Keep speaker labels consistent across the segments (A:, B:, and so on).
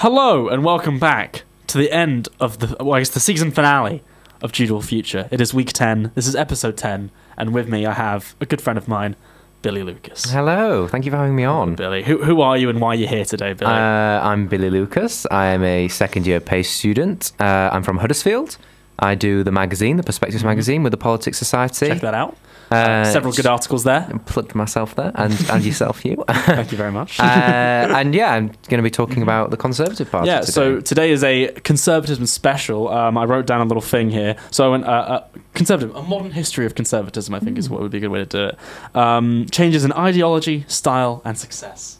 A: Hello and welcome back to the end of the, well, I guess the season finale of Dual Future. It is week 10. This is episode 10. And with me, I have a good friend of mine, Billy Lucas.
B: Hello, thank you for having me on.
A: Billy, who, who are you and why are you here today, Billy?
B: Uh, I'm Billy Lucas. I am a second year PACE student. Uh, I'm from Huddersfield. I do the magazine, the Perspectives magazine, with the Politics Society.
A: Check that out.
B: Uh,
A: Several good articles there.
B: Plugged myself there, and, and yourself, you.
A: Thank you very much.
B: uh, and yeah, I'm going to be talking about the Conservative Party.
A: yeah,
B: today.
A: so today is a conservatism special. Um, I wrote down a little thing here. So I went, uh, uh, conservative, a modern history of conservatism, I think is what would be a good way to do it. Um, changes in ideology, style, and success.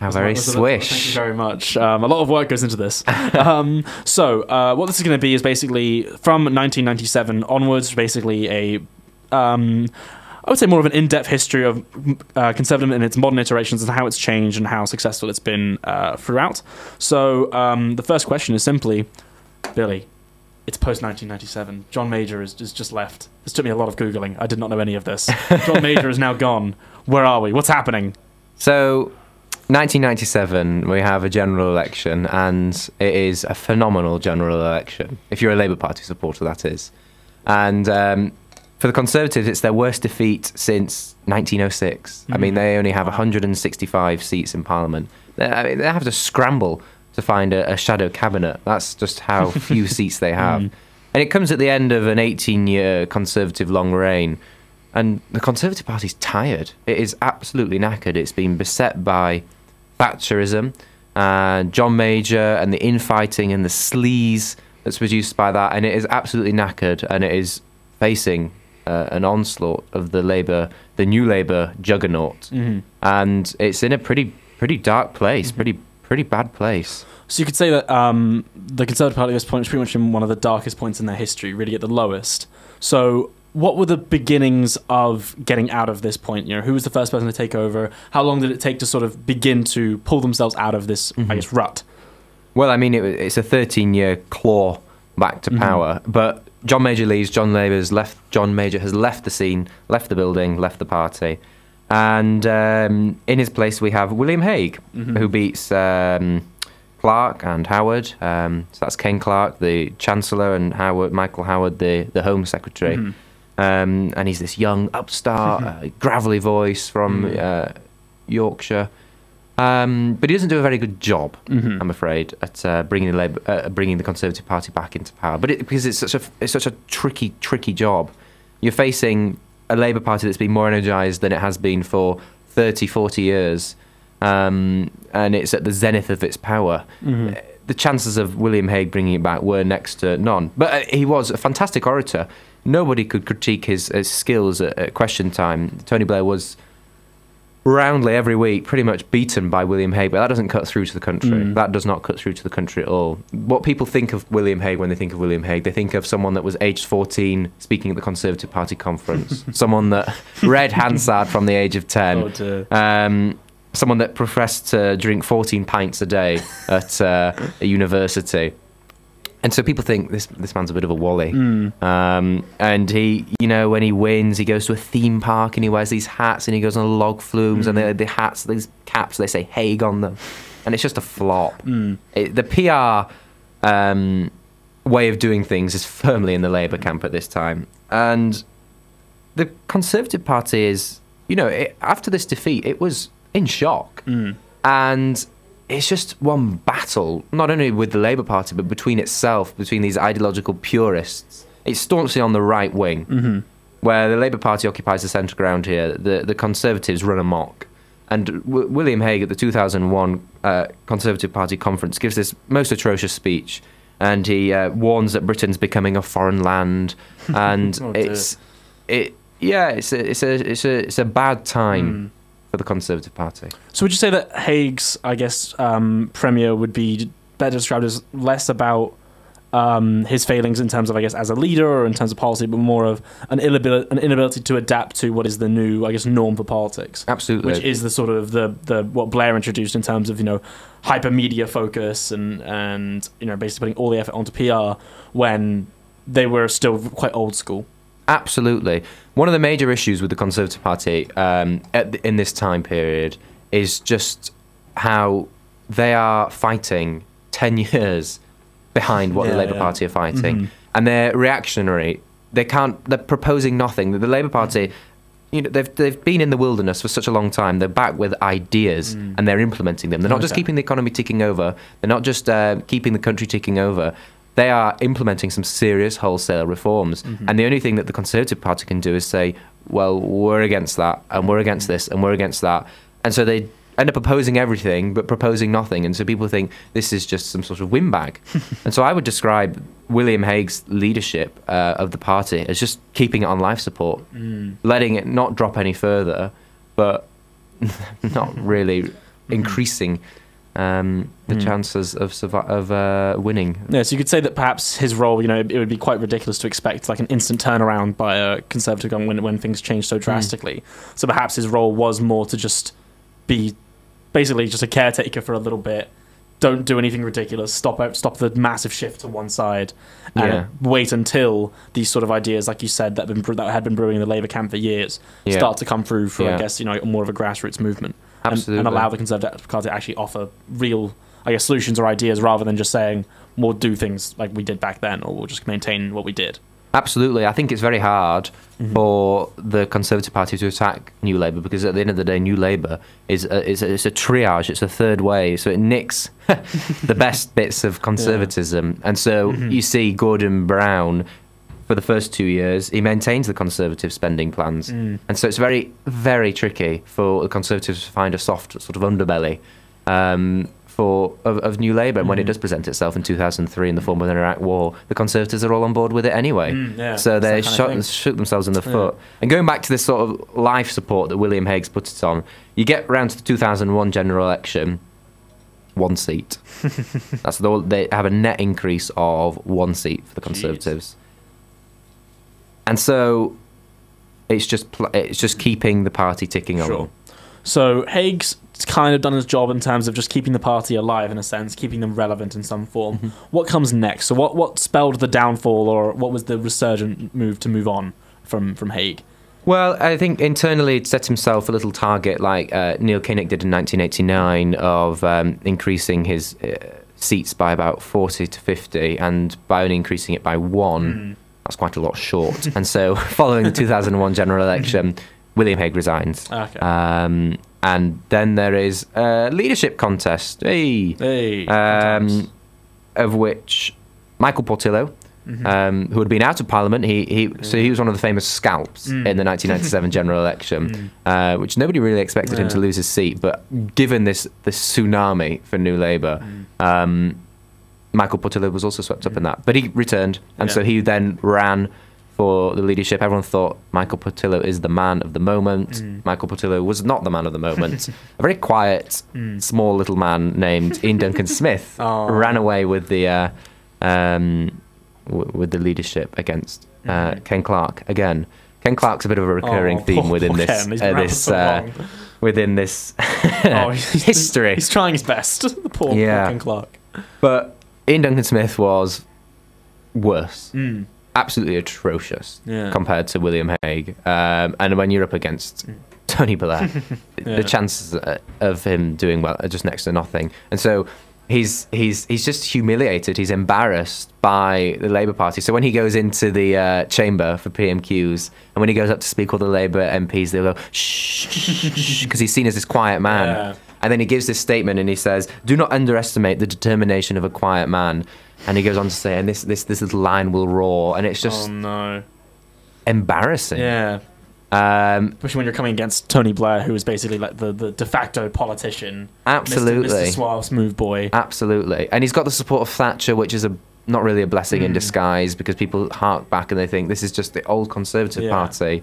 B: How very
A: that's Thank you very much. Um, a lot of work goes into this. um, so, uh, what this is going to be is basically from 1997 onwards, basically a. Um, I would say more of an in-depth history of uh, conservatism in its modern iterations and how it's changed and how successful it's been uh, throughout. So um, the first question is simply, Billy, it's post 1997. John Major has, has just left. This took me a lot of googling. I did not know any of this. John Major is now gone. Where are we? What's happening?
B: So, 1997, we have a general election, and it is a phenomenal general election. If you're a Labour Party supporter, that is. And um, for the Conservatives, it's their worst defeat since 1906. I mean,
A: Mhm.
B: they only have 165 seats in Parliament. They, I mean, they have to scramble to find a, a shadow cabinet. That's just how few seats they have.
A: Mm.
B: And it comes at the end of an 18 year Conservative long reign. And the Conservative Party's tired. It is absolutely knackered. It's been beset by Thatcherism, uh, John Major, and the infighting and the sleaze that's produced by that. And it is absolutely knackered. And it is facing uh, an onslaught of the Labour, the new Labour juggernaut.
A: Mhm.
B: And it's in a pretty, pretty dark place,
A: Mhm.
B: pretty, pretty bad place.
A: So you could say that um, the Conservative Party at this point is pretty much in one of the darkest points in their history, really at the lowest. So what were the beginnings of getting out of this point? You know, who was the first person to take over? How long did it take to sort of begin to pull themselves out of this, I
B: Mhm.
A: guess, rut?
B: Well, I mean, it, it's a 13 year claw back to
A: Mhm.
B: power, but John Major leaves. John Labour's left. John Major has left the scene, left the building, left the party, and um, in his place we have William Hague,
A: Mhm.
B: who beats um, Clarke and Howard. Um, so that's Ken Clarke, the Chancellor, and Howard, Michael Howard, the the Home Secretary.
A: Mhm.
B: Um, and he's this young upstart, uh, gravelly voice from
A: Mhm.
B: uh, Yorkshire. Um, but he doesn't do a very good job.
A: Mhm.
B: I'm afraid, at uh, bringing the Labour, uh, bringing the Conservative Party back into power. But it, because it's such a it's such a tricky tricky job, you're facing a Labour Party that's been more energised than it has been for 30, 40 years, um, and it's at the zenith of its power.
A: Mhm.
B: Uh, The chances of William Hague bringing it back were next to none. But uh, he was a fantastic orator. Nobody could critique his, his skills at, at question time. Tony Blair was roundly every week pretty much beaten by William Hague, but that doesn't cut through to the country.
A: Mm.
B: That does not cut through to the country at all. What people think of William Hague when they think of William Hague, they think of someone that was aged 14 speaking at the Conservative Party conference, someone that read Hansard from the age of 10.
A: Oh.
B: Um, someone that professed to drink 14 pints a day at uh, a university. And so people think this this man's a bit of a wally.
A: Mm.
B: Um, and he, you know, when he wins, he goes to a theme park and he wears these hats and he goes on log flumes and
A: Mm.
B: the, the hats, these caps, they say Hague on them. And it's just a flop.
A: Mm.
B: It, the PR um, way of doing things is firmly in the Labour camp at this time. And the Conservative Party is, you know, it, after this defeat, it was in shock.
A: Mm.
B: And it's just one battle, not only with the Labour Party, but between itself, between these ideological purists. It's staunchly on the right wing,
A: Mhm.
B: where the Labour Party occupies the centre ground here. The, the Conservatives run amok. And w- William Hague at the 2001 uh, Conservative Party conference gives this most atrocious speech. And he uh, warns that Britain's becoming a foreign land. And
A: Oh, dear.
B: it's, it, yeah, it's a, it's, a, it's, a, it's a bad time
A: Mm.
B: For the Conservative Party.
A: So would you say that Hague's, I guess, um, premiere would be better described as less about um, his failings in terms of, I guess, as a leader or in terms of policy, but more of an inability, an inability to adapt to what is the new, I guess, norm for politics,
B: Absolutely.
A: which is the sort of the the what Blair introduced in terms of you know hyper media focus and and you know basically putting all the effort onto PR when they were still quite old school.
B: Absolutely. One of the major issues with the Conservative Party um, at the, in this time period is just how they are fighting ten years behind what the Labour
A: yeah.
B: Party are fighting,
A: Mhm.
B: and they're reactionary. They can't. They're proposing nothing. The Labour Party. You know, they've they've been in the wilderness for such a long time. They're back with ideas
A: Mm.
B: and they're implementing them. They're not just keeping the economy ticking over. They're not just uh, keeping the country ticking over. They are implementing some serious wholesale reforms.
A: Mhm.
B: And the only thing that the Conservative Party can do is say, well, we're against that, and we're against this, and we're against that. And so they end up opposing everything, but proposing nothing. And so people think this is just some sort of windbag. and so I would describe William Hague's leadership uh, of the party as just keeping it on life support,
A: Mm.
B: letting it not drop any further, but not really increasing um, the
A: Mm.
B: chances of survi- of uh, winning.
A: Yeah, so you could say that perhaps his role, you know, it would be quite ridiculous to expect like an instant turnaround by a conservative government when, when things change so drastically. So perhaps his role was more to just be basically just a caretaker for a little bit. Don't do anything ridiculous. Stop out, stop the massive shift to one side, and
B: Yeah.
A: wait until these sort of ideas, like you said, that, been, that had been brewing in the Labour camp for years,
B: Yeah.
A: start to come through for, I guess, you know, more of a grassroots movement
B: Absolutely.
A: and allow the Conservative Party to actually offer real, I guess, solutions or ideas rather than just saying we'll do things like we did back then or we'll just maintain what we did.
B: Absolutely. I think it's very hard
A: Mhm.
B: for the Conservative Party to attack New Labour because at the end of the day, New Labour is a, is a, it's a triage, it's a third way. So it nicks the best bits of conservatism. And so
A: Mhm.
B: you see Gordon Brown. For the first two years, he maintains the Conservative spending plans.
A: Mm.
B: And so it's very, very tricky for the Conservatives to find a soft sort of underbelly um, for of, of New Labour. And when it
A: Mhm.
B: does present itself in 2003 in the form of an Iraq war, the Conservatives are all on board with it anyway.
A: Mm, yeah,
B: so they
A: that kind of
B: shot, shoot themselves in the
A: Yeah.
B: foot. And going back to this sort of life support that William Hague's put it on, you get round to the 2001 general election, one seat. That's the, they have a net increase of one seat for the
A: Jeez.
B: And so it's just pl- it's just keeping the party ticking
A: Sure.
B: along.
A: So Hague's kind of done his job in terms of just keeping the party alive in a sense, keeping them relevant in some form.
B: Mm-hmm.
A: What comes next? So what what spelled the downfall, or what was the resurgent move to move on from from Hague?
B: Well, I think internally he'd set himself a little target like uh, Neil Kinnock did in 1989 of um, increasing his uh, seats by about 40 to 50 and by only increasing it by one,
A: Mm.
B: That's quite a lot short. and so following the 2001 general election, William Hague resigns.
A: Okay.
B: Um, and then there is a leadership contest, hey,
A: hey.
B: um, of which Michael Portillo,
A: Mhm.
B: um, who had been out of Parliament. He, he so he was one of the famous scalps
A: Mm.
B: in the 1997 general election, uh, which nobody really expected him to lose his seat. But given this this tsunami for New Labour,
A: Mm.
B: um, Michael Portillo was also swept up in that. But he returned, and so he then ran for the leadership. Everyone thought Michael Portillo is the man of the moment.
A: Mm.
B: Michael Portillo was not the man of the moment. a very quiet,
A: Mm.
B: small little man named Iain Duncan Smith
A: Oh.
B: ran away with the uh, um, w- with the leadership against uh,
A: Mhm.
B: Ken Clarke again. Ken Clarke's a bit of a recurring
A: Oh,
B: theme
A: poor-
B: within
A: poor
B: this uh,
A: been around for
B: this
A: so
B: uh, within this
A: Oh,
B: history.
A: He's trying his best. the poor,
B: Yeah.
A: poor Ken Clarke.
B: But Iain Duncan Smith was worse,
A: Mm.
B: absolutely atrocious
A: Yeah.
B: compared to William Hague. Um, and when you're up against
A: Mm.
B: Tony Blair,
A: Yeah.
B: the chances uh, of him doing well are just next to nothing. And so he's he's he's just humiliated. He's embarrassed by the Labour Party. So when he goes into the uh, chamber for PMQs, and when he goes up to speak, all the Labour MPs they'll go shh because he's seen as this quiet man.
A: Yeah.
B: And then he gives this statement and he says, "Do not underestimate the determination of a quiet man." And he goes on to say, "And this this this little line will roar," and it's just
A: oh no.
B: embarrassing.
A: Yeah.
B: Um,
A: Especially when you're coming against Tony Blair, who is basically like the, the de facto politician.
B: absolutely.
A: Mr. Mr. Suave Smooth Boy.
B: Absolutely, and he's got the support of Thatcher, which is a not really a blessing in
A: Mm.
B: disguise because people hark back and they think this is just the old Conservative
A: Yeah.
B: Party,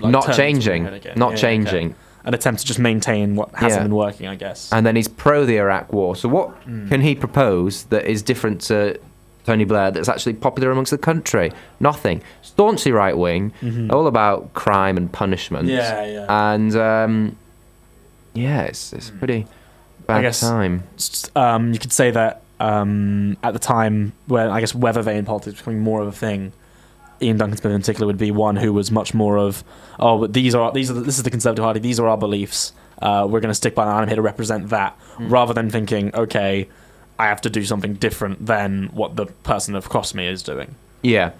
A: like,
B: not changing,
A: their head again.
B: not
A: Yeah,
B: changing.
A: okay. An attempt to just maintain what hasn't
B: Yeah.
A: been working, I guess.
B: And then he's pro the Iraq War. So what
A: Mm.
B: can he propose that is different to Tony Blair that's actually popular amongst the country? Nothing. Staunchly right wing,
A: Mhm.
B: all about crime and punishment.
A: Yeah, yeah.
B: And um, yeah, it's it's
A: Mm.
B: pretty bad
A: guess-
B: time.
A: Um, you could say that um, at the time when I guess weather vane politics was becoming more of a thing, Iain Duncan Smith in particular would be one who was much more of, oh, but these are these are the, this is the Conservative Party, these are our beliefs. Uh, we're going to stick by that. I'm here to represent that,
B: Mm.
A: rather than thinking, okay, I have to do something different than what the person across me is doing.
B: Yeah.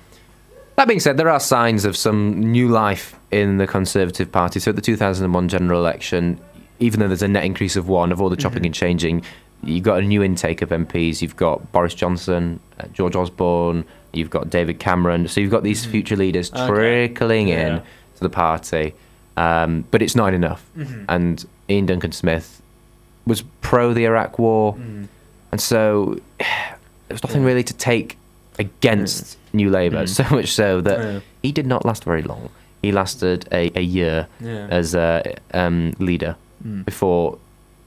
B: That being said, there are signs of some new life in the Conservative Party. So at the 2001 general election, even though there's a net increase of one of all the chopping
A: Mm-hmm.
B: and changing, you've got a new intake of MPs. You've got Boris Johnson, uh, George Osborne, you've got David Cameron. So you've got these future leaders
A: Mm-hmm. Okay.
B: trickling in to the party. Um, but it's not enough.
A: Mm-hmm.
B: And Iain Duncan Smith was pro the Iraq War.
A: Mm.
B: And so there's nothing really to take against New Labour.
A: Mm.
B: So much so that
A: Yeah.
B: he did not last very long. He lasted a, a year
A: Yeah.
B: as a um, leader
A: Mm.
B: before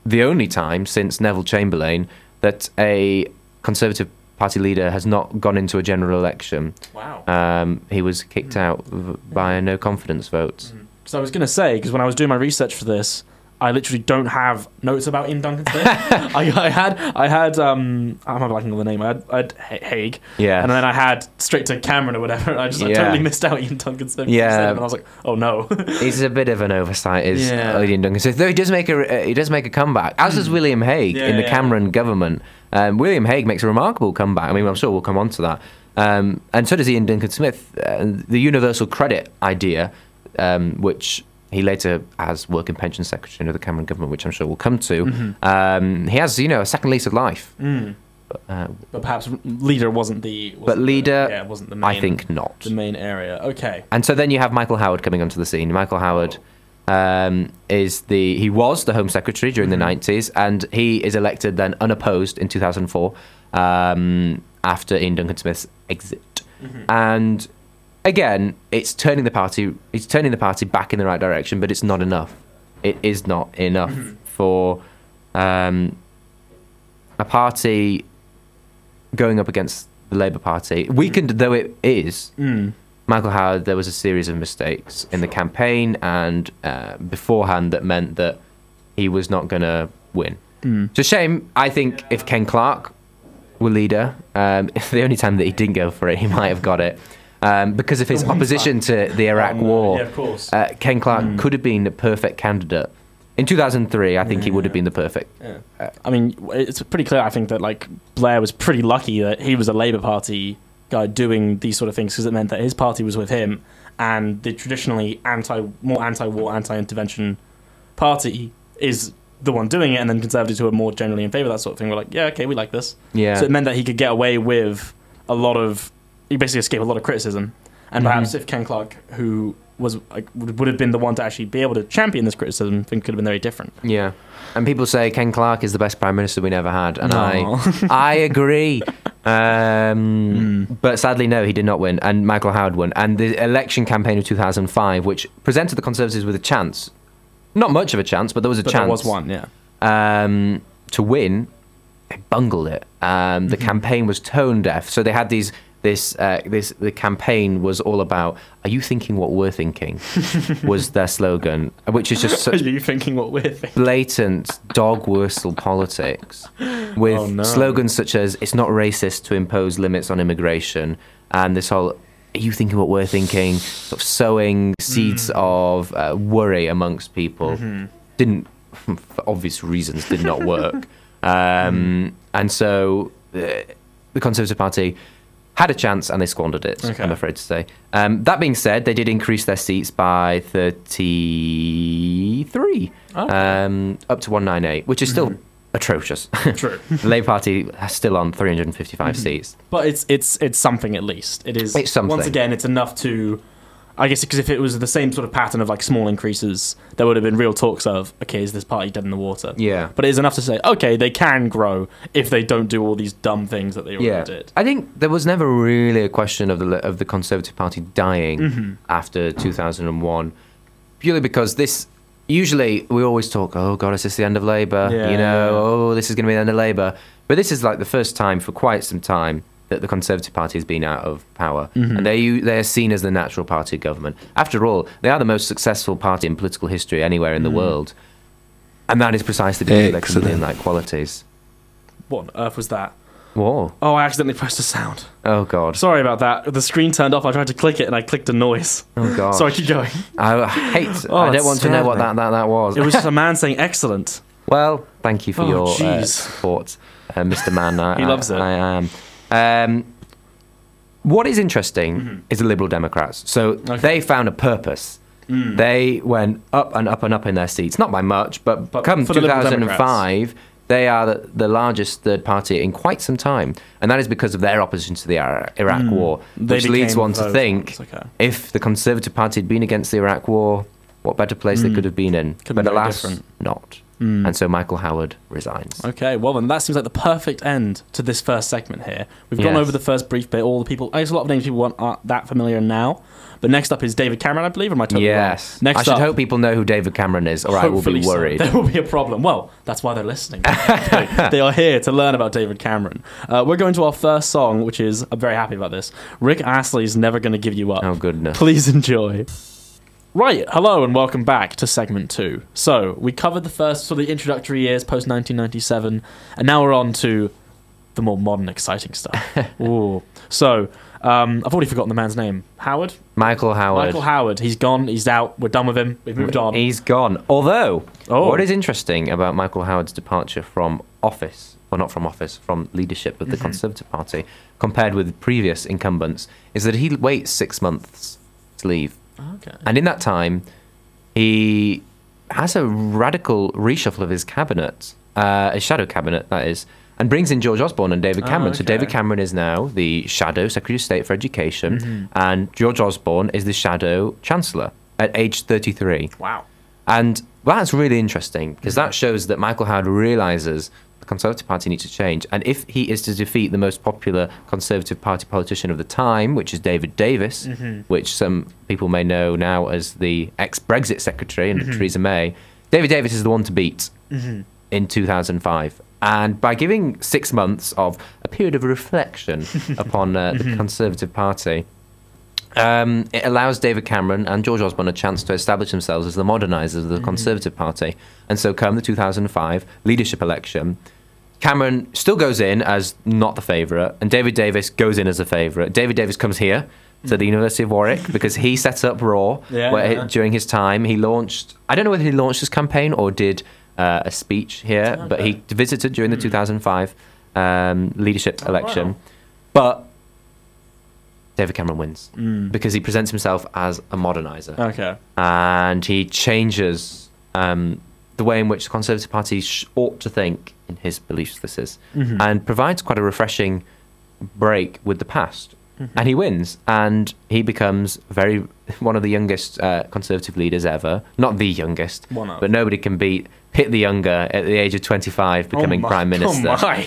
B: the only time since Neville Chamberlain that a Conservative Party leader has not gone into a general election.
A: Wow.
B: Um, he was kicked out v- by a no confidence vote.
A: So I was going to say, because when I was doing my research for this, I literally don't have notes about Iain Duncan Smith. I, I had, I had, um, I'm not blanking on the name. I had, I had Ha- Hague,
B: Yeah.
A: and then I had straight to Cameron or whatever. And I just I
B: Yeah.
A: totally missed out Iain Duncan Smith.
B: Yeah.
A: and I was like, oh no.
B: He's a bit of an oversight, is
A: Yeah.
B: Iain Duncan Smith. Though he does make a uh, he does make a comeback, as does William Hague
A: Yeah,
B: in the. Cameron government. Um, William Hague makes a remarkable comeback. I mean, I'm sure we'll come on to that. Um, and so does Iain Duncan Smith. Uh, the universal credit idea, um, which he later has working pension secretary under the Cameron government, which I'm sure we'll come to.
A: Mm-hmm.
B: Um, he has, you know, a second lease of life.
A: Mm.
B: Uh,
A: But perhaps leader wasn't the. Wasn't
B: but
A: the-
B: leader,
A: yeah, wasn't the main.
B: I think not.
A: the main area. Okay.
B: And so then you have Michael Howard coming onto the scene. Michael Howard um, is the he was the Home Secretary during the nineties, and he is elected then unopposed in two thousand four um, after Iain Duncan Smith's exit. And again, it's turning the party it's turning the party back in the right direction, but it's not enough. It is not enough for um, a party going up against the Labour Party, weakened though it is.
A: Mm.
B: Michael Howard, there was a series of mistakes in the campaign and uh, beforehand that meant that he was not going to win.
A: Mm.
B: It's a shame. I think if Ken Clarke were leader, um, the only time that he didn't go for it, he might have got it. Um, because of his opposition to the Iraq
A: Um,
B: War,
A: Yeah, of course.
B: uh, Ken Clarke
A: Mm.
B: could have been the perfect candidate. In 2003, I think he would have been the perfect.
A: Yeah. I mean, it's pretty clear. I think that like Blair was pretty lucky that he was a Labour Party guy doing these sort of things because it meant that his party was with him, and the traditionally anti, more anti-war, anti-intervention party is the one doing it, and then Conservatives who are more generally in favour of that sort of thing were like, yeah, okay, we like this.
B: Yeah.
A: So it meant that he could get away with a lot of, he basically escaped a lot of criticism, and mm-hmm. perhaps if Ken Clarke, who was like would would have been the one to actually be able to champion this criticism, things could have been very different.
B: Yeah. And people say Ken Clarke is the best prime minister we never had, and I
A: No.
B: I agree. Um,
A: Mm.
B: But sadly, no, he did not win, and Michael Howard won. And the election campaign of 2005, which presented the Conservatives with a chance, not much of a chance, but there was a
A: But
B: chance
A: there was one, yeah.
B: um, to win, they bungled it. Um, the
A: Mm-hmm.
B: campaign was tone deaf. So they had these. This, uh, this, the campaign was all about. Are you thinking what we're thinking? was their slogan, which is just
A: Are
B: such
A: you thinking what we're thinking?
B: blatant dog whistle politics with
A: Oh, no.
B: slogans such as "It's not racist to impose limits on immigration," and this whole "Are you thinking what we're thinking?" sort of sowing seeds
A: Mm.
B: of uh, worry amongst people
A: Mm-hmm.
B: didn't, for obvious reasons, did not work.
A: Mm.
B: um, and so uh, the Conservative Party had a chance and they squandered it,
A: Okay.
B: I'm afraid to say. Um, that being said, they did increase their seats by 33,
A: Oh.
B: um, up to 198, which is still atrocious.
A: True.
B: the Labour Party still on 355 seats.
A: But it's it's it's something at least. It is.
B: It's something.
A: Once again, it's enough to. I guess because if it was the same sort of pattern of like small increases, there would have been real talks of okay, is this party dead in the water?
B: Yeah.
A: But it is enough to say okay, they can grow if they don't do all these dumb things that they already
B: Yeah,
A: did.
B: I think there was never really a question of the of the Conservative Party dying
A: Mm-hmm.
B: after 2001, purely because this. Usually, we always talk, "Oh God, is this the end of Labour?
A: Yeah,
B: you know, "Oh, this is going to be the end of Labour. But this is like the first time for quite some time that the Conservative Party has been out of power,
A: Mm-hmm.
B: and they they are seen as the natural party of government. After all, they are the most successful party in political history anywhere in the
A: Mm.
B: world, and that is precisely because they
C: Excellent.
B: contain like qualities.
A: What on earth was that?
B: Whoa!
A: Oh, I accidentally pressed a sound.
B: Oh God!
A: Sorry about that. The screen turned off. I tried to click it and I clicked a noise.
B: Oh God!
A: Sorry, keep going.
B: I hate.
A: Oh,
B: I
A: it
B: don't want to know what that, that, that was.
A: It was just a man saying excellent.
B: Well, thank you for
A: Oh,
B: your uh, support, uh, Mr. Man. I,
A: He loves
B: I,
A: it.
B: I am. Um, what is interesting is the Liberal Democrats. So
A: Mm-hmm. Okay. Mm.
B: they found a purpose. They went up and up and up in their seats, not by much, but,
A: But
B: come
A: for the
B: 2005, they are the, the largest third party in quite some time, and that is because of their opposition to the Iraq War,
A: Mm. They
B: which leads one to think
A: okay.
B: if the Conservative Party had been against the Iraq War, what better place they could have been in?
A: Mm. Could
B: but
A: be
B: alas,
A: different.
B: not. And so Michael Howard resigns.
A: Okay, well then that seems like the perfect end to this first segment here. We've gone
B: Yes.
A: over the first brief bit. All the people, I guess a lot of names people aren't that familiar now. But next up is David Cameron, I believe. Or am I totally
B: Yes.
A: wrong? Next
B: I should
A: up,
B: hope people know who David Cameron is, or I will
A: hopefully
B: be
A: so.
B: worried.
A: There will be a problem. Well, that's why they're listening. they, they are here to learn about David Cameron. Uh, we're going to our first song, which is I'm very happy about this. Rick Astley's "Never Gonna Give You Up."
B: Oh, goodness.
A: Please enjoy. Right, hello and welcome back to segment two. So, we covered the first sort of introductory years post 1997, and now we're on to the more modern, exciting stuff. Ooh. So, um, I've already forgotten the man's name. Howard?
B: Michael Howard.
A: Michael Howard. He's gone, he's out, we're done with him, we've moved on.
B: He's gone. Although,
A: Oh.
B: what is interesting about Michael Howard's departure from office, well, not from office, from leadership of the
A: Mm-hmm.
B: Conservative Party, compared with previous incumbents, is that he waits six months to leave.
A: Okay.
B: And in that time, he has a radical reshuffle of his cabinet, uh, a shadow cabinet, that is, and brings in George Osborne and David
A: Oh,
B: Cameron. So. David Cameron is now the shadow Secretary of State for Education,
A: Mm-hmm.
B: and George Osborne is the shadow Chancellor at age 33.
A: Wow.
B: And that's really interesting because that shows that Michael Howard realizes the Conservative Party needs to change. And if he is to defeat the most popular Conservative Party politician of the time, which is David Davis, mm-hmm. which some people may know now as the ex Brexit secretary under mm-hmm. Theresa May, David Davis is the one to beat mm-hmm. in 2005. And by giving six months of a period of reflection upon uh, the Conservative Party, um, it allows David Cameron and George Osborne a chance to establish themselves as the modernisers of the Conservative Party. And so, come the 2005 leadership election, Cameron still goes in as not the favourite, and David Davis goes in as a favourite. David Davis comes here to the University of Warwick because he set up Raw
A: Yeah,
B: where
A: yeah.
B: during his time. He launched, I don't know whether he launched his campaign or did uh, a speech here, but he visited during the 2005 um, leadership election.
A: wow.
B: But David Cameron wins because he presents himself as a modernizer
A: Okay.
B: and he changes um, the way in which the Conservative Party sh- ought to think in his beliefs, this is, and provides quite a refreshing break with the past. And he wins, and he becomes very one of the youngest uh, Conservative leaders ever. Not the youngest, but nobody can beat Pitt the Younger at the age of 25 becoming
A: my-
B: Prime
A: oh
B: Minister,
A: my.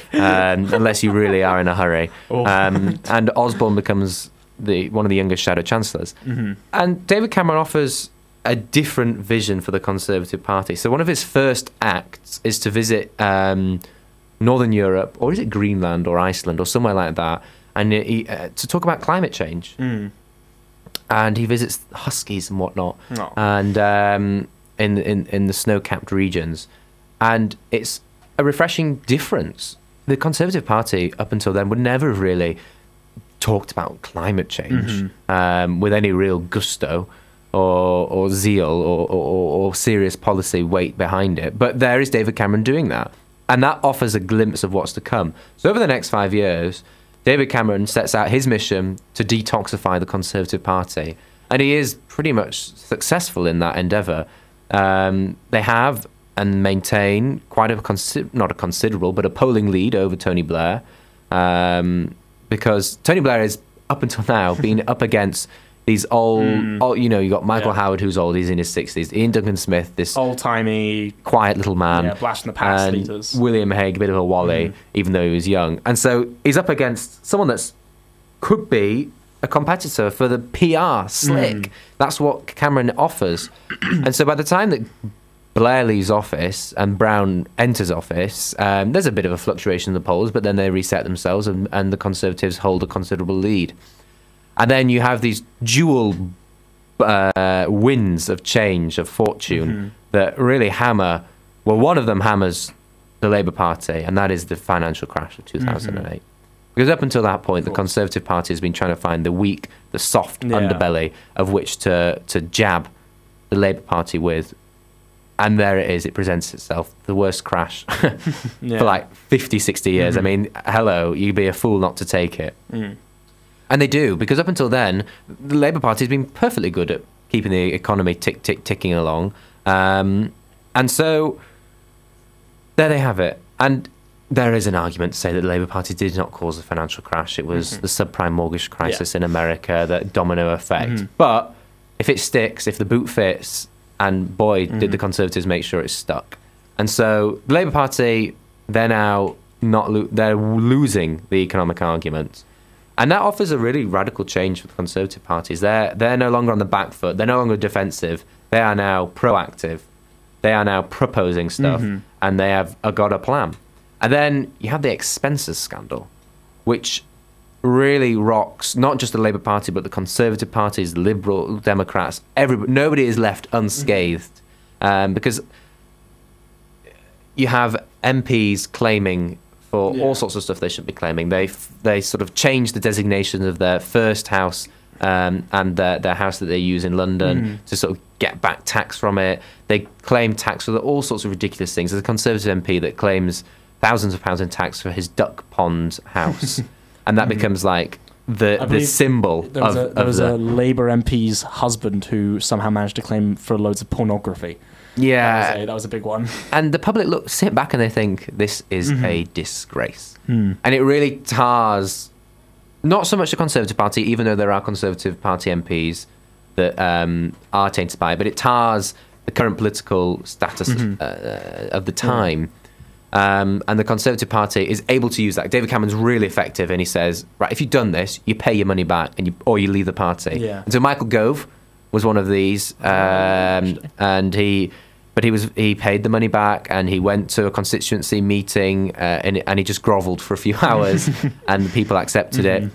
B: um, unless you really are in a hurry.
A: Oh.
B: Um, and Osborne becomes the one of the youngest Shadow Chancellors. And David Cameron offers a different vision for the Conservative Party. So one of his first acts is to visit um, Northern Europe, or is it Greenland or Iceland or somewhere like that, and he, uh, to talk about climate change.
A: Mm.
B: And he visits huskies and whatnot,
A: Oh.
B: and um, in in in the snow-capped regions, and it's a refreshing difference. The Conservative Party, up until then, would never have really talked about climate change um, with any real gusto or, or zeal or, or, or serious policy weight behind it. But there is David Cameron doing that. And that offers a glimpse of what's to come. So, over the next five years, David Cameron sets out his mission to detoxify the Conservative Party. And he is pretty much successful in that endeavour. Um, they have and maintain quite a consi- not a considerable, but a polling lead over Tony Blair, um, because Tony Blair is up until now been up against these old, old you know, you got Michael.
A: Yeah.
B: Howard who's old, he's in his sixties, Iain Duncan Smith, this
A: Old timey,
B: quiet little man,
A: yeah, blast from the past leaders.
B: William Hague, a bit of a wally,
A: Mm.
B: even though he was young, and so he's up against someone that's could be a competitor for the PR slick.
A: Mm.
B: That's what Cameron offers, and so by the time that Blair leaves office and Brown enters office, um, there's a bit of a fluctuation in the polls, but then they reset themselves, and, and the Conservatives hold a considerable lead. And then you have these dual uh, winds of change, of fortune,
A: Mm-hmm.
B: that really hammer. Well, one of them hammers the Labour Party, and that is the financial crash of 2008. Because up until that point, the
A: Mm-hmm.
B: Conservative Party has been trying to find the weak, the soft
A: Yeah.
B: underbelly of which to, to jab the Labour Party with and there it is. It presents itself. The worst crash
A: Yeah.
B: for like 50, 60 years. I
A: Mhm.
B: mean, hello, you'd be a fool not to take it.
A: Mm.
B: And they do, because up until then, the Labour Party's been perfectly good at keeping the economy tick, tick, ticking along. Um, and so there they have it. And there is an argument to say that the Labour Party did not cause the financial crash. It was
A: Mhm.
B: the subprime mortgage crisis in America, that domino effect.
A: Mhm.
B: But if it sticks, if the boot fits, and boy, did the
A: Mhm.
B: Conservatives make sure it stuck. And so the Labour Party, they're now not lo- they're losing the economic argument. And that offers a really radical change for the Conservative parties. They're they're no longer on the back foot. They're no longer defensive. They are now proactive. They are now proposing stuff,
A: Mhm.
B: and they have uh, got a plan. And then you have the expenses scandal, which really rocks not just the Labour Party but the Conservative parties, the Liberal Democrats. Everybody, nobody is left unscathed um, because you have MPs claiming for
A: Yeah.
B: all sorts of stuff they shouldn't be claiming. They they sort of change the designations of their first house um, and their, their house that they use in London
A: Mhm.
B: to sort of get back tax from it. They claim tax for all sorts of ridiculous things. There's a Conservative MP that claims thousands of pounds in tax for his duck pond house, and that
A: Mhm.
B: becomes like the the symbol
A: There was,
B: of,
A: a, there
B: of
A: was
B: the
A: a Labour MP's husband who somehow managed to claim for loads of pornography.
B: yeah.
A: That was a, that was a big one.
B: and the public look sit back and they think this is
A: Mhm.
B: a disgrace.
A: Hmm.
B: and it really tars not so much the Conservative Party, even though there are Conservative Party MPs that um, are tainted by it, but it tars the current political status
A: Mhm.
B: uh, of the time. Um, and the Conservative Party is able to use that. David Cameron's really effective, and he says, "Right, if you've done this, you pay your money back, and you or you leave the party."
A: Yeah.
B: And so Michael Gove was one of these, um, and he, but he was he paid the money back, and he went to a constituency meeting, uh, and and he just grovelled for a few hours, and the people accepted it.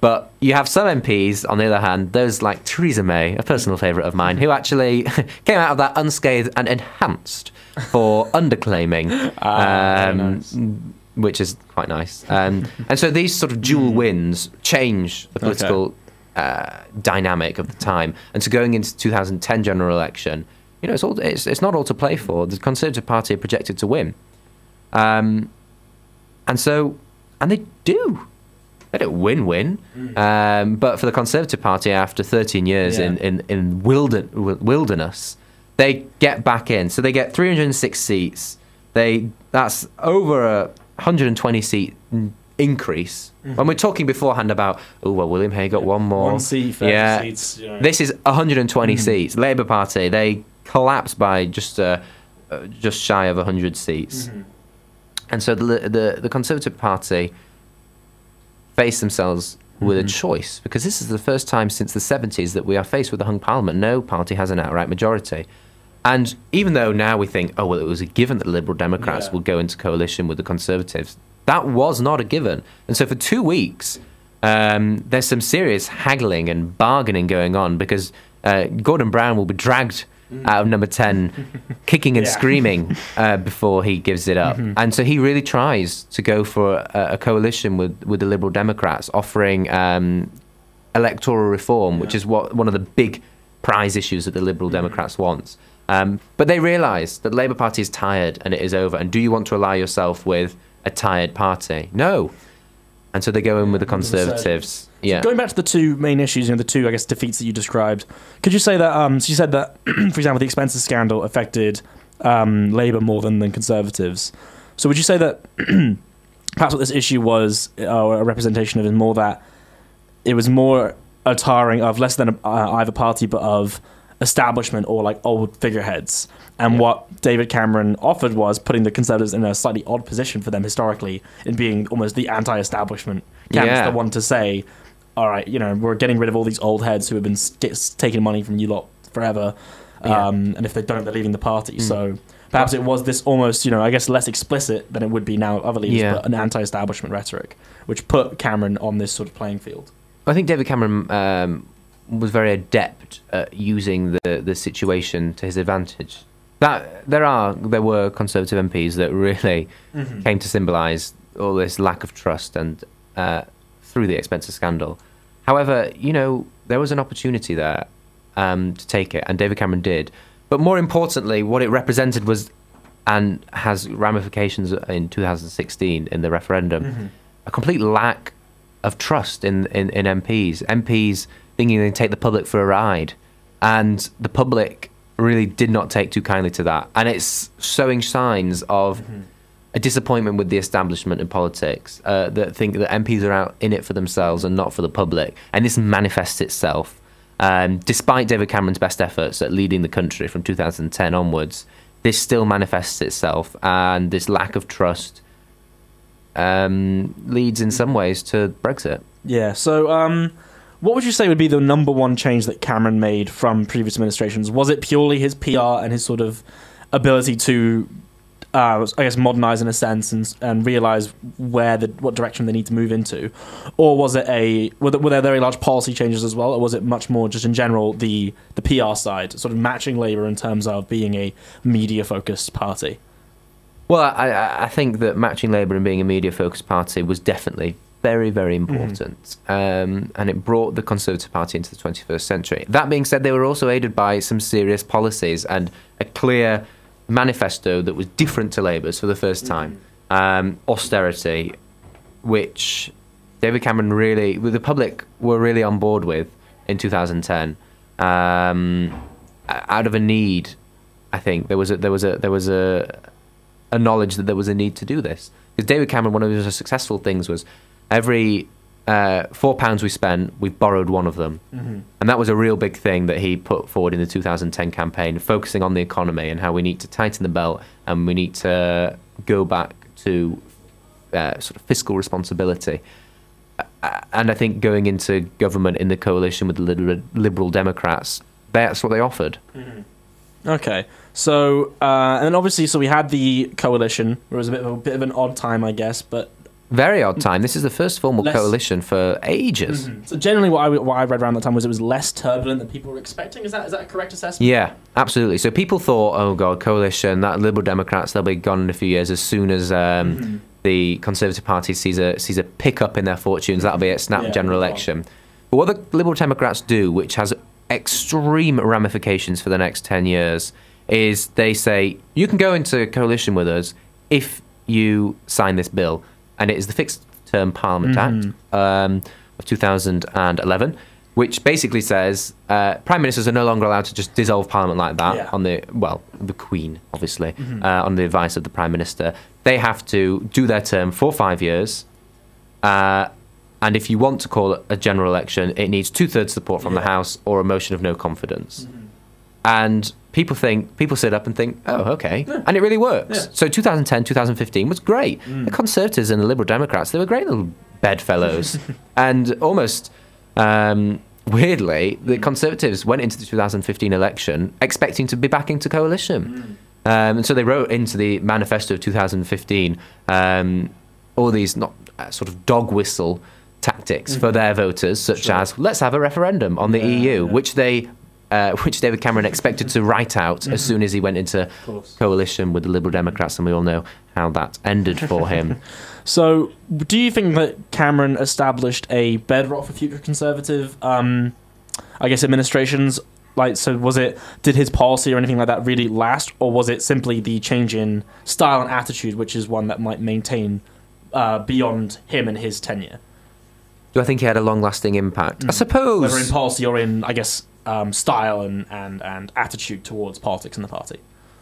B: But you have some MPs, on the other hand, those like Theresa May, a personal favourite of mine, who actually came out of that unscathed and enhanced for underclaiming,
A: Ah,
B: um,
A: nice.
B: which is quite nice. Um, and so these sort of dual wins change the
A: Okay.
B: political uh, dynamic of the time. And so going into 2010 general election, you know, it's all it's, it's not all to play for. The Conservative Party are projected to win, um, and so and they do. They don't win-win, um, but for the Conservative Party, after 13 years
A: Yeah.
B: in in in wilder, wilderness, they get back in. So they get 306 seats. They that's over a 120 seat increase. When we're talking beforehand about, oh well, William Hague got one more.
A: One seat, 30
B: yeah,
A: seats. Know.
B: this is 120
A: Mhm.
B: seats. Labour Party they collapsed by just uh, uh, just shy of 100 seats,
A: Mhm.
B: and so the the, the Conservative Party face themselves with a
A: Mhm.
B: choice because this is the first time since the 70s that we are faced with a hung parliament. No party has an outright majority. And even though now we think, oh, well, it was a given that the Liberal Democrats
A: Yeah.
B: would go into coalition with the Conservatives, that was not a given. And so for two weeks, um, there's some serious haggling and bargaining going on because uh, Gordon Brown will be dragged out of number 10, kicking and
A: Yeah.
B: screaming uh, before he gives it up.
A: Mhm.
B: And so he really tries to go for a, a coalition with, with the Liberal Democrats, offering um, electoral reform, which is what one of the big prize issues that the Liberal Democrats want. Um, but they realise that the Labour Party is tired and it is over. And do you want to ally yourself with a tired party? No. And so they go in with the
A: Conservatives.
B: Yeah.
A: Going back to the two main issues, you know, the two, I guess, defeats that you described. Could you say that? Um, so you said that, for example, the expenses scandal affected um, Labour more than, than Conservatives. So would you say that perhaps what this issue was, or a representation of, is more that it was more a tarring of less than a, uh, either party, but of establishment or like old figureheads. And
B: Yeah.
A: what David Cameron offered was putting the Conservatives in a slightly odd position for them historically in being almost the anti-establishment. Cameron's
B: Yeah.
A: the one to say, "All right, you know, we're getting rid of all these old heads who have been s- get, taking money from you lot forever,
B: Yeah.
A: um, and if they don't, they're leaving the party."
B: Mm.
A: So perhaps it was this almost, you know, I guess less explicit than it would be now other leaders,
B: Yeah.
A: but an anti-establishment rhetoric, which put Cameron on this sort of playing field.
B: I think David Cameron um, was very adept at using the, the situation to his advantage. That there are there were Conservative MPs that really came to symbolise all this lack of trust and uh, through the expenses scandal. However, you know there was an opportunity there um, to take it, and David Cameron did. but more importantly, what it represented was, and has ramifications in 2016 in the referendum, a complete lack of trust in, in, in MPs. MPs thinking they take the public for a ride, and the public really did not take too kindly to that. And it's showing signs of a disappointment with the establishment in politics uh, that think that MPs are out in it for themselves and not for the public. And this manifests itself. Um, despite David Cameron's best efforts at leading the country from 2010 onwards, this still manifests itself, and this lack of trust um, leads in some ways to Brexit.
A: Yeah. So, um, what would you say would be the number one change that Cameron made from previous administrations? Was it purely his PR and his sort of ability to, uh, I guess, modernize in a sense and and realize where the what direction they need to move into, or was it a were there, were there very large policy changes as well, or was it much more just in general the the PR side, sort of matching Labour in terms of being a media focused party?
B: Well, I- I, think that matching Labour and being a media focused party was definitely very, very important. Um, and it brought the Conservative Party into the 21st century. That being said, they were also aided by some serious policies and a clear manifesto that was different to Labour's for the first time. Um, austerity, which David Cameron really, the public were really on board with in 2010. Um, out of a need, I think there was a there was a there was a a knowledge that there was a need to do this. Because David Cameron, one of his successful things was every uh, four pounds we spent, we borrowed one of them, and that was a real big thing that he put forward in the 2010 campaign, focusing on the economy and how we need to tighten the belt and we need to go back to uh, sort of fiscal responsibility. Uh, and I think going into government in the coalition with the Liberal Democrats, that's what they offered.
A: Okay, so uh, and obviously, so we had the coalition. It was a bit of a bit of an odd time, I guess, but
B: Very odd time. This is the first formal
A: Less-
B: coalition for ages.
A: so generally, what I what I read around that time was it was less turbulent than people were expecting. Is that is that a correct assessment?
B: Yeah, absolutely. So people thought, oh god, coalition, that Liberal Democrats, they'll be gone in a few years as soon as um, the Conservative Party sees a sees a pickup in their fortunes. That'll be it. Snap
A: Yeah,
B: general election. But what the Liberal Democrats do, which has extreme ramifications for the next ten years, is they say you can go into coalition with us if you sign this bill, and it is the Fixed Term Parliament
A: Mm-hmm.
B: Act um, of 2011, which basically says uh, prime ministers are no longer allowed to just dissolve parliament like that
A: Yeah. Mm-hmm.
B: on the well, the Queen, obviously, uh, on the advice of the prime minister. They have to do their term for five years. Uh, and if you want to call it a general election, it needs two thirds support from the
A: Yeah. Mm-hmm.
B: House or a motion of no confidence. And people think, people sit up and think, oh, okay. And it really works.
A: Yeah. Mm.
B: So 2010, 2015 was great. The Conservatives and the Liberal Democrats, they were great little bedfellows. and almost um, weirdly,
A: Mm.
B: the Conservatives went into the 2015 election expecting to be back into coalition.
A: Mm.
B: Um, and so they wrote into the manifesto of 2015 um, all these not uh, sort of dog whistle tactics for their voters, such
A: Mm-hmm. Sure.
B: as let's have a referendum on the
A: Yeah,
B: EU,
A: yeah.
B: which they. Uh, which David Cameron expected to write out as soon as he went into coalition with the Liberal Democrats, and we all know how that ended for him.
A: So, do you think that Cameron established a bedrock for future Conservative, um, I guess, administrations? Like, so was it? Did his policy or anything like that really last, or was it simply the change in style and attitude, which is one that might maintain uh, beyond him and his tenure,
B: Do I think he had a long-lasting impact? I suppose.
A: whether in policy or in, I guess, um, style and, and and attitude towards politics in the party?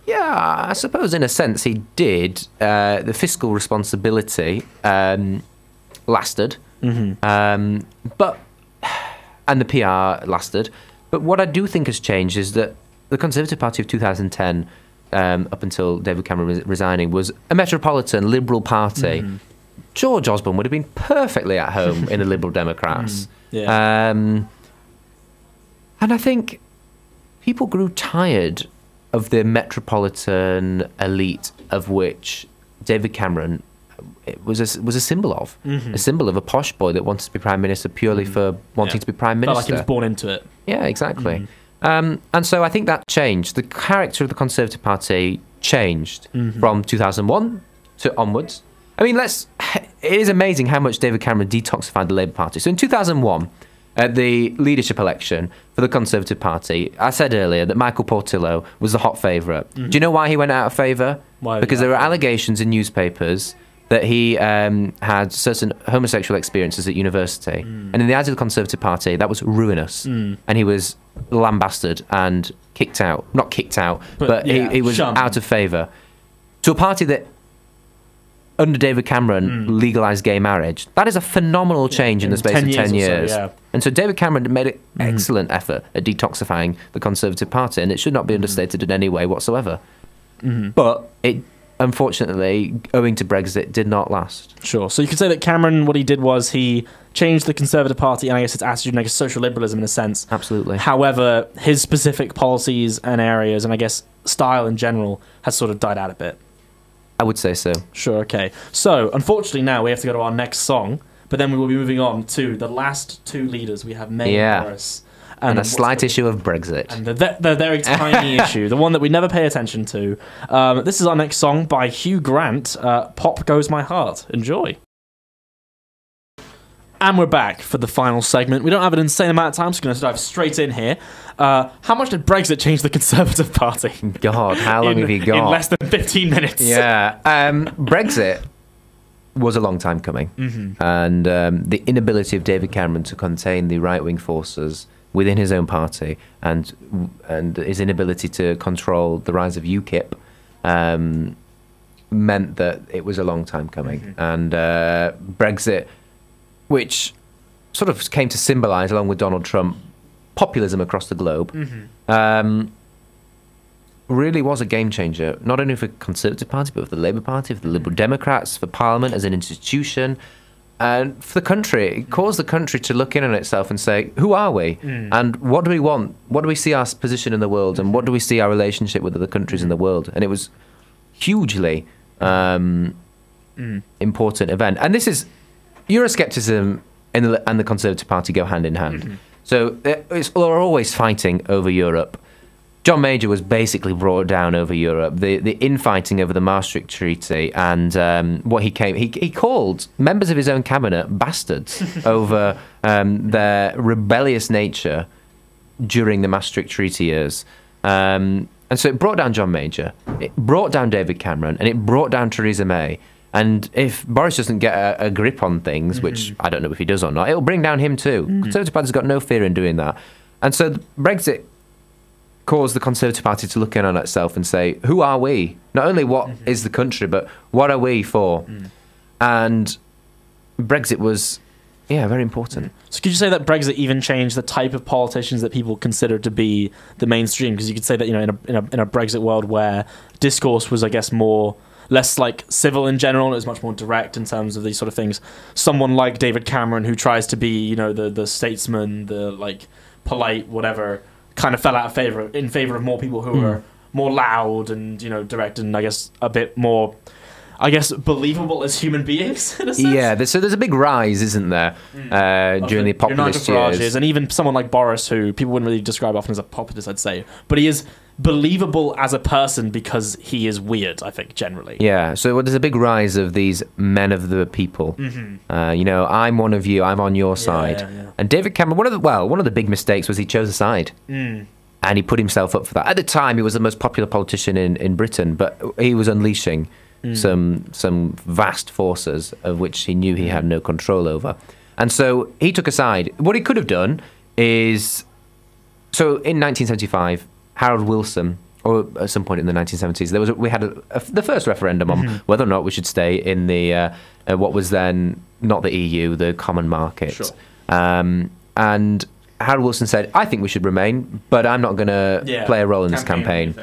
B: Yeah, I suppose in a sense he did. Uh, the fiscal responsibility um, lasted, um, but and the PR lasted. But what I do think has changed is that the Conservative Party of 2010, um, up until David Cameron res- resigning, was a metropolitan Liberal party. George Osborne would have been perfectly at home in the Liberal Democrats.
A: Yeah.
B: And I think people grew tired of the metropolitan elite of which David Cameron uh, was a, was a symbol of. Mm-hmm. A symbol of a posh boy that wanted to be prime minister purely mm-hmm. for wanting
A: Yeah.
B: to be prime
A: Felt
B: minister.
A: like he was born into it.
B: Yeah, exactly. Mm-hmm. Um, and so I think that changed. The character of the Conservative Party changed from 2001 to onwards. I mean, let's. It is amazing how much David Cameron detoxified the Labour Party. So in 2001, at the leadership election for the Conservative Party, I said earlier that Michael Portillo was the hot favorite Do you know why he went out of favour?
A: Mm-hmm. Why
B: because there were allegations in newspapers that he um, had certain homosexual experiences at university,
A: Mm.
B: and in the eyes of the Conservative Party, that was ruinous, and he was lambasted and kicked out. Not kicked out,
A: But,
B: but,
A: yeah,
B: he, he was
A: shunned.
B: out of favour to a party that under David Cameron
A: Mm.
B: legalized gay marriage. That is a phenomenal change in,
A: in
B: the space
A: 10
B: of
A: years
B: 10
A: or so,
B: years.
A: yeah.
B: And so David Cameron made an
A: Mm-hmm.
B: excellent effort at detoxifying the Conservative Party, and it should
A: Mm-hmm.
B: not be understated in any way whatsoever. But it, unfortunately, owing to Brexit, did not last.
A: Sure. So you could say that Cameron, what he did was he changed the Conservative Party and I guess its attitude and I guess social liberalism in a sense.
B: Absolutely.
A: However, his specific policies and areas and I guess style in general has sort of died out a bit.
B: I would say so.
A: Sure, okay. So, unfortunately, now we have to go to our next song, but then we will be moving on to the last two leaders. We have May
B: Yeah.
A: and Boris.
B: And a slight
A: the-
B: issue of Brexit.
A: And the, the, the very tiny issue, the one that we never pay attention to. Um, this is our next song by Hugh Grant. Uh, Pop Goes My Heart. Enjoy. And we're back for the final segment. We don't have an insane amount of time, so we're going to dive straight in here. Uh, how much did Brexit change the Conservative Party?
B: God, how long
A: in,
B: have you got?
A: In less than 15 minutes.
B: Yeah. Um, Brexit was a long time coming.
A: Mm-hmm.
B: And um, the inability of David Cameron to contain the right wing forces within his own party and, and his inability to control the rise of UKIP um, meant that it was a long time coming.
A: Mm-hmm.
B: And uh, Brexit, which sort of came to symbolize, along with Donald Trump, populism across the globe.
A: Mm-hmm.
B: Um, really was a game changer, not only for the Conservative Party, but for the Labour Party, for the Liberal Democrats, for Parliament as an institution, and for the country. It caused the country to look in on itself and say, who are we? And what do we want? What do we see our position in the world? And what do we see our relationship with other countries in the world? And it was hugely um, important event. And this is Euroscepticism and the, and the Conservative Party go hand in hand. So they're, it's, they're always fighting over Europe. John Major was basically brought down over Europe. The the infighting over the Maastricht Treaty and um, what he came he he called members of his own cabinet bastards over um, their rebellious nature during the Maastricht Treaty years. Um, and so it brought down John Major, it brought down David Cameron, and it brought down Theresa May. And if Boris doesn't get a, a grip on things, which mm-hmm. I don't know if he does or not, it'll bring down him too. Mm-hmm. Conservative Party's got no fear in doing that. And so Brexit caused the Conservative Party to look in on itself and say, who are we? Not only what mm-hmm. is the country, but what are we for? Mm. And Brexit was, yeah, very important.
A: So could you say that Brexit even changed the type of politicians that people consider to be the mainstream? Because you could say that you know in a, in a in a Brexit world where discourse was, I guess, more less like civil in general, it was much more direct in terms of these sort of things. Someone like David Cameron, who tries to be you know the the statesman, the like polite whatever, kind of fell out of favor in favor of more people who hmm. are more loud and you know direct and I guess a bit more. I guess believable as human beings. In a sense.
B: Yeah, there's, so there's a big rise, isn't there, uh, during the
A: Nigel
B: populist years?
A: and even someone like Boris, who people wouldn't really describe often as a populist, I'd say, but he is believable as a person because he is weird. I think generally.
B: Yeah, so there's a big rise of these men of the people. Uh, you know, I'm one of you. I'm on your side.
A: Mm-hmm. yeah, yeah.
B: And David Cameron, one of the well, one of the big mistakes was he chose a side,
A: Mm.
B: and he put himself up for that. At the time, he was the most popular politician in, in Britain, but he was unleashing
A: Mm.
B: some some vast forces of which he knew he had no control over, and so he took a side. What he could have done is, so in 1975, Harold Wilson. Or at some point in the 1970s, there was a, we had a, a, the first referendum on
A: Mm-hmm.
B: whether or not we should stay in the uh, uh, what was then not the EU, the Common Market.
A: Sure.
B: Um, and Harold Wilson said, "I think we should remain, but I'm not going to
A: Yeah.
B: play a role in this campaign."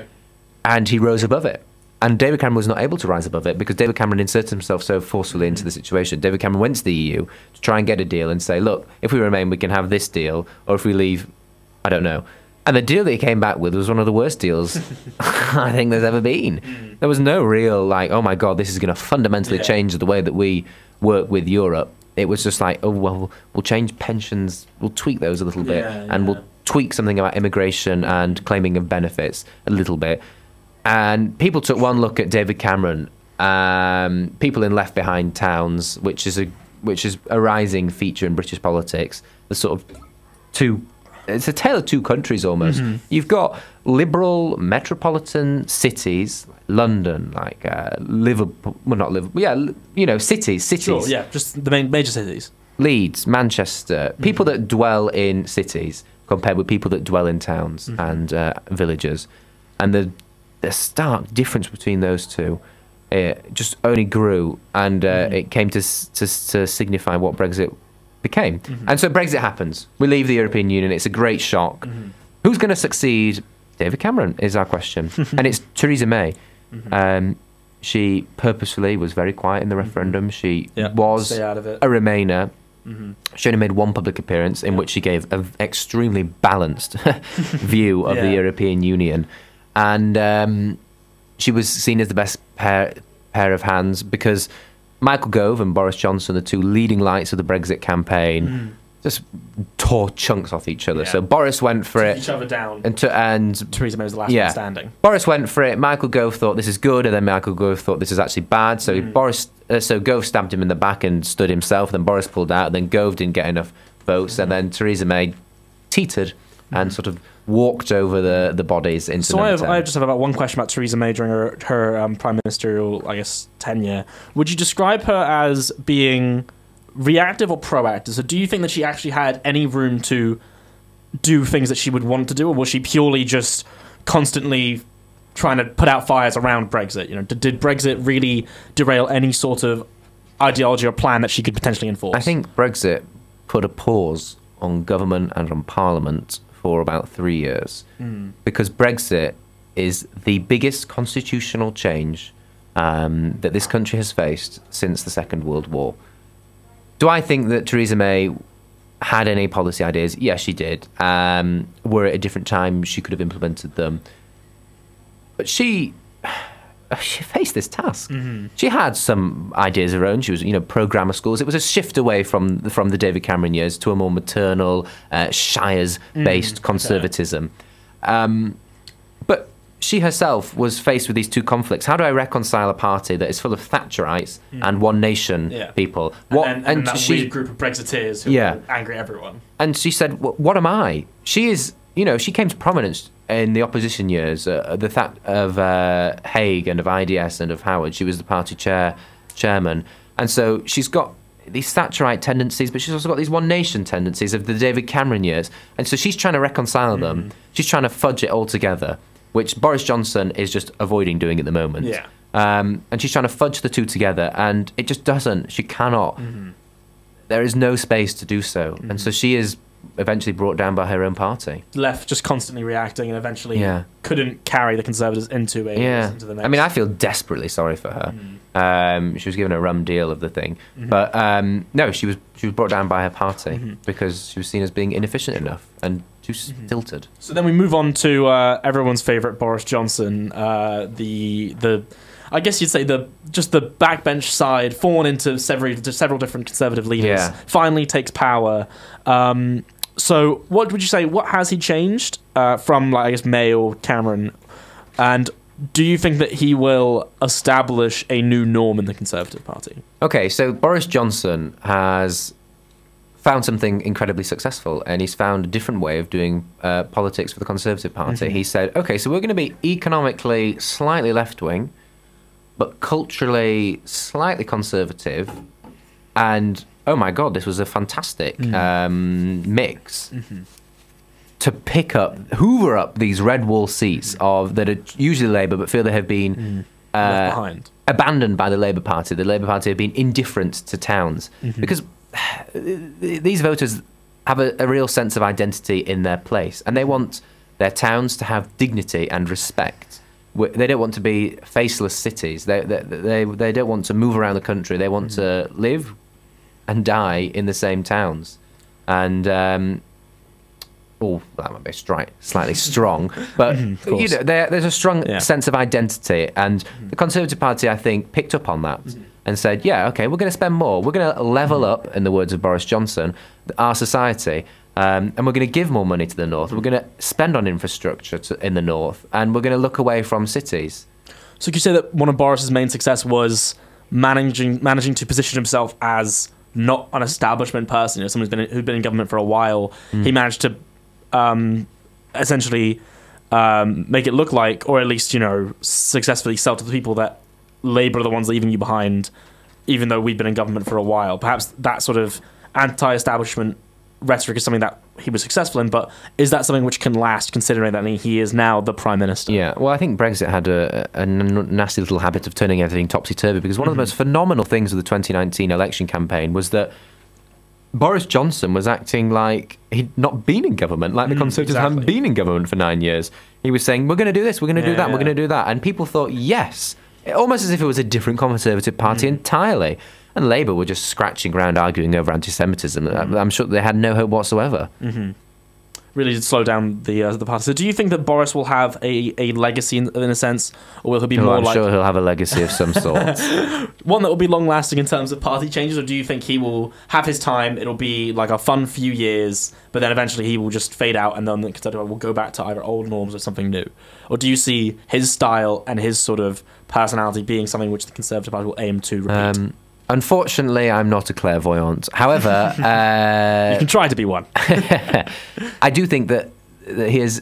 B: And he rose above it. And David Cameron was not able to rise above it because David Cameron inserted himself so forcefully into the situation. David Cameron went to the EU to try and get a deal and say, "Look, if we remain, we can have this deal, or if we leave, I don't know." And the deal that he came back with was one of the worst deals I think there's ever been. There was no real like, "Oh my God, this is going to fundamentally
A: Yeah.
B: change the way that we work with Europe." It was just like, "Oh well, we'll change pensions, we'll tweak those a little bit,
A: Yeah,
B: and
A: yeah.
B: we'll tweak something about immigration and claiming of benefits a little bit." And people took one look at David Cameron, um, people in left behind towns, which is a which is a rising feature in British politics. The sort of two. It's a tale of two countries almost.
A: Mm-hmm.
B: You've got liberal metropolitan cities, London, like uh, Liverpool. Well, not Liverpool. Yeah, you know, cities, cities.
A: Sure, yeah, just the main major cities.
B: Leeds, Manchester, people that dwell in cities compared with people that dwell in towns and uh, villages, and the the stark difference between those two uh, just only grew, and uh, it came to, to to signify what Brexit became. And so Brexit happens. We leave the European Union. It's a great shock. Who's going to succeed? David Cameron is our question, and it's Theresa May. Um, she purposefully was very quiet in the referendum. She
A: Yeah,
B: was
A: stay out of it.
B: a Remainer. She only made one public appearance in which she gave an extremely balanced view of the European Union, and um, she was seen as the best pair pair of hands because Michael Gove and Boris Johnson, the two leading lights of the Brexit campaign, just tore chunks off each other.
A: Yeah.
B: So Boris went for
A: Took
B: it,
A: each other down.
B: and to, and
A: Theresa May was the last
B: Yeah.
A: one standing.
B: Boris went for it. Michael Gove thought this is good, and then Michael Gove thought this is actually bad. So
A: Mm.
B: Boris, uh, so Gove stabbed him in the back and stood himself. Then Boris pulled out. Then Gove didn't get enough votes,
A: Mm.
B: and then Theresa May teetered and sort of walked over the the bodies into.
A: So I have, I just have about one question about Theresa May during her, her um, prime ministerial, I guess, tenure. Would you describe her as being reactive or proactive? So do you think that she actually had any room to do things that she would want to do, or was she purely just constantly trying to put out fires around Brexit? You know, did, did Brexit really derail any sort of ideology or plan that she could potentially enforce?
B: I think Brexit put a pause on government and on Parliament for about three years because Brexit is the biggest constitutional change um, that this country has faced since the Second World War. Do I think that Theresa May had any policy ideas? Yes, she did. Um, were at a different time, she could have implemented them. But she she faced this task. She had some ideas of her own. She was, you know, pro grammar schools. It was a shift away from from the David Cameron years to a more maternal, uh, Shires-based conservatism. Um, but she herself was faced with these two conflicts. How do I reconcile a party that is full of Thatcherites and One Nation
A: Yeah.
B: people?
A: and, then, and, then that
B: she
A: weird group of Brexiteers who
B: Yeah.
A: angry at everyone.
B: and she said, "What am I?" She is, you know, she came to prominence in the opposition years, uh, the that of uh, Hague and of IDS and of Howard. She was the party chair, chairman, and so she's got these Thatcherite tendencies, but she's also got these One Nation tendencies of the David Cameron years, and so she's trying to reconcile them. She's trying to fudge it all together, which Boris Johnson is just avoiding doing at the moment.
A: Yeah.
B: Um, and she's trying to fudge the two together, and it just doesn't. She cannot. There is no space to do so, and so she is eventually brought down by her own party.
A: left just constantly reacting and eventually
B: Yeah.
A: couldn't carry the Conservatives into a
B: Yeah,
A: into the next.
B: I mean, I feel desperately sorry for her. Um, she was given a rum deal of the thing, but um, no, she was she was brought down by her party because she was seen as being inefficient enough and too stilted.
A: so then we move on to uh, everyone's favorite Boris Johnson, uh, the the. I guess you'd say the just the backbench side, fallen into several several different conservative leaders,
B: Yeah.
A: finally takes power. Um, so, what would you say? What has he changed uh, from, like, I guess, May or Cameron? And do you think that he will establish a new norm in the Conservative Party?
B: Okay, so Boris Johnson has found something incredibly successful, and he's found a different way of doing uh, politics for the Conservative Party. He said, okay, so we're going to be economically slightly left wing, but culturally slightly conservative, and oh my god, this was a fantastic mm. um, mix. Mm-hmm. To pick up, hoover up these red wall seats mm. of that are usually Labour, but feel they have been mm. uh,
A: Left behind.
B: abandoned by the Labour Party. The Labour Party have been indifferent to towns mm-hmm. because these voters have a, a real sense of identity in their place, and they want their towns to have dignity and respect. They don't want to be faceless cities. They they they, they don't want to move around the country. They want mm-hmm. to live and die in the same towns, and. Um, Oh, that might be stri- slightly strong, but mm-hmm.
A: you
B: know, there's a strong
A: Yeah.
B: sense of identity, and mm-hmm. the Conservative Party, I think, picked up on that and said, "Yeah, okay, we're going to spend more. We're going to level up, in the words of Boris Johnson, our society, um, and we're going to give more money to the north. We're going to spend on infrastructure to, in the north, and we're going to look away from cities."
A: So could you say that one of Boris's main success was managing managing to position himself as not an establishment person, you know, someone who's been who'd been in government for a while, he managed to um, essentially um, make it look like, or at least you know, successfully sell to the people that Labour are the ones leaving you behind, even though we've been in government for a while. Perhaps that sort of anti-establishment rhetoric is something that he was successful in, but is that something which can last, considering that he is now the prime minister?
B: Yeah, well, I think Brexit had a nasty little habit of turning everything topsy turvy because one of the
A: Mm-hmm.
B: most phenomenal things of the 2019 election campaign was that Boris Johnson was acting like he'd not been in government, like the
A: Mm,
B: Conservatives hadn't been in government for nine years. He was saying, We're going to do this, we're going to do
A: Yeah,
B: that, we're going to do that. And people thought, Yes, almost as if it was a different Conservative Party
A: Mm.
B: entirely. And Labour were just scratching around arguing over anti Semitism.
A: Mm.
B: I'm sure they had no hope whatsoever.
A: Really did slow down the uh, the party. So, do you think that Boris will have a, a legacy in, in a sense, or will he be
B: Oh,
A: more
B: I'm
A: like
B: sure he'll have a legacy of some sort.
A: one that will be long lasting in terms of party changes, or do you think he will have his time? It'll be like a fun few years, but then eventually he will just fade out, and then the Conservative will go back to either old norms or something new. Or do you see his style and his sort of personality being something which the Conservative Party will aim to repeat?
B: Um, unfortunately, I'm not a clairvoyant. However,
A: you
B: uh,
A: can try to be one.
B: I do think that, that he has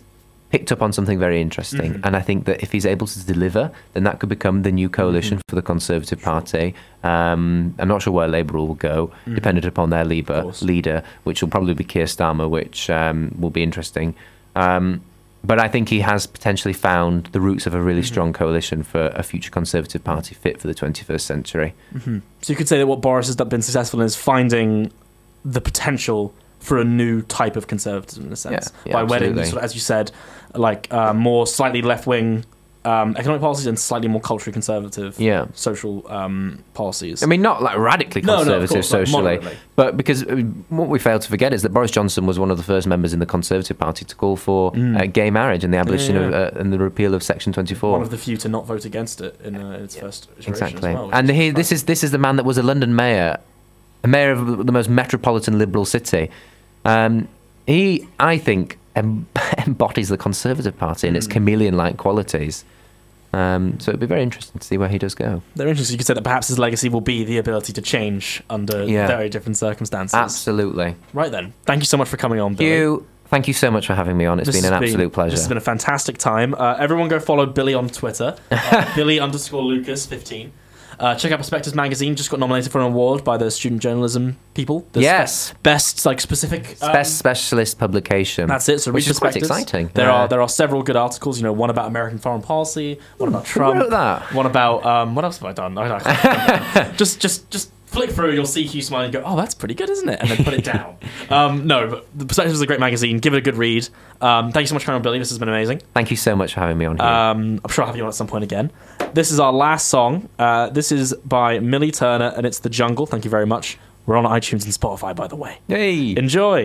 B: picked up on something very interesting,
A: Mm-hmm.
B: and I think that if he's able to deliver, then that could become the new coalition
A: Mm-hmm.
B: for the Conservative Party. Um, I'm not sure where Labour will go, dependent upon their leader,
A: Mm-hmm.
B: leader, which will probably be Keir Starmer, which um, will be interesting. Um, but I think he has potentially found the roots of a really
A: Mm-hmm.
B: strong coalition for a future Conservative Party fit for the 21st century.
A: So you could say that what Boris has been successful in is finding the potential for a new type of conservatism in a sense
B: Yeah, yeah,
A: by wedding, sort of, as you said, like uh, more slightly left wing um, economic policies and slightly more culturally conservative
B: Yeah.
A: social um, policies.
B: I mean, not like radically
A: No, no,
B: conservative
A: course,
B: socially, but because uh, what we fail to forget is that Boris Johnson was one of the first members in the Conservative Party to call for uh, gay marriage and the abolition
A: Mm. yeah.
B: of uh, and the repeal of Section 24.
A: one of the few to not vote against it in, uh, its first
B: exactly,
A: well,
B: and he, this is this is the man that was a London mayor, a mayor of the most metropolitan liberal city. Um, he, I think, em- embodies the Conservative Party and its
A: Mm.
B: chameleon-like qualities. Um, so it'd be very interesting to see where he does go.
A: They're interesting. You could say that perhaps his legacy will be the ability to change under
B: Yeah.
A: very different circumstances.
B: Absolutely.
A: Right then, thank you so much for coming on, Billy.
B: you. Thank you so much for having me on. It's
A: This
B: been an
A: has
B: absolute pleasure.
A: This has been a fantastic time. Uh, everyone go follow Billy on Twitter, uh, Billy underscore Lucas fifteen. Uh, check out Perspectives magazine. Just got nominated for an award by the student journalism people. The
B: Yes.
A: spe- best like specific. um,
B: Best specialist publication.
A: that's it. So
B: which is quite exciting.
A: There
B: Yeah.
A: are there are several good articles. You know, one about American foreign policy, one about Trump, one about um, what else have I done? I, I just just just flick through. You'll see Hugh Smiley and go, "Oh, that's pretty good, isn't it?" And then put it down. um, no, but the Perspectives is a great magazine. Give it a good read. Um, thank you so much for coming on, Billy. This has been amazing.
B: Thank you so much for having me on here.
A: Um, I'm sure I'll have you on at some point again. This is our last song. Uh, this is by Millie Turner, and it's The Jungle. Thank you very much. We're on iTunes and Spotify, by the way.
B: hey.
A: Enjoy.